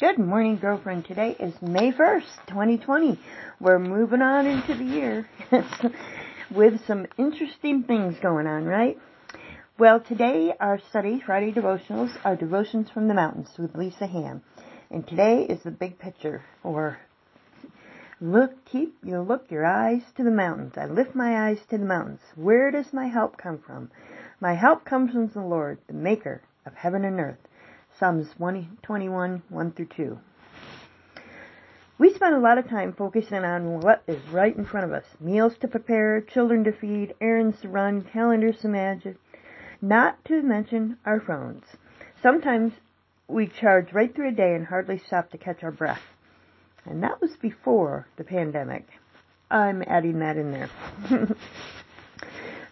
Good morning, girlfriend. Today is May 1st, 2020. We're moving on into the year with some interesting things going on, right? Well, today our study, Friday devotionals, are devotions from the mountains with Lisa Ham. And today is the big picture, or look, keep, you look your eyes to the mountains. I lift my eyes to the mountains. Where does my help come from? My help comes from the Lord, the maker of heaven and earth. Psalms 121, 1 through 2. We spend a lot of time focusing on what is right in front of us. Meals to prepare, children to feed, errands to run, calendars to manage, not to mention our phones. Sometimes we charge right through a day and hardly stop to catch our breath. And that was before the pandemic. I'm adding that in there.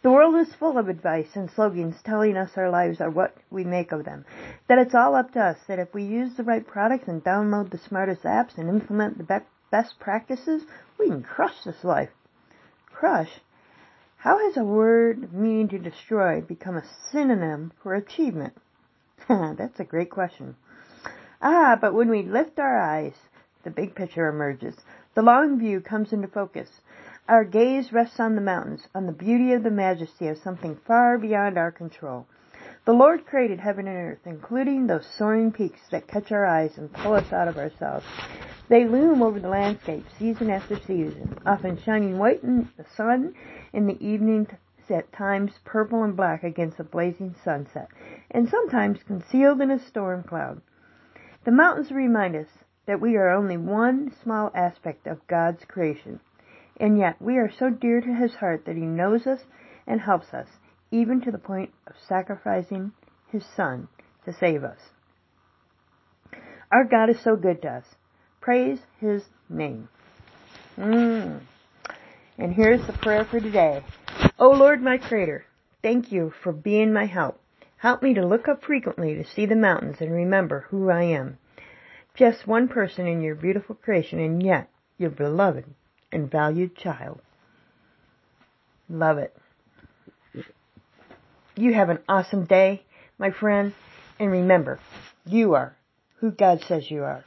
The world is full of advice and slogans telling us our lives are what we make of them. That it's all up to us. That if we use the right products and download the smartest apps and implement the best practices, we can crush this life. Crush? How has a word meaning to destroy become a synonym for achievement? That's a great question. Ah, but when we lift our eyes, the big picture emerges. The long view comes into focus. Our gaze rests on the mountains, on the beauty of the majesty of something far beyond our control. The Lord created heaven and earth, including those soaring peaks that catch our eyes and pull us out of ourselves. They loom over the landscape season after season, often shining white in the sun in the evening, at times purple and black against a blazing sunset, and sometimes concealed in a storm cloud. The mountains remind us that we are only one small aspect of God's creation. And yet we are so dear to his heart that he knows us and helps us, even to the point of sacrificing his son to save us. Our God is so good to us. Praise his name. Mm. And here's the prayer for today. O Lord, my Creator, thank you for being my help. Help me to look up frequently to see the mountains and remember who I am. Just one person in your beautiful creation and yet your beloved and valued child. Love it. You have an awesome day, my friend, and remember, you are who God says you are.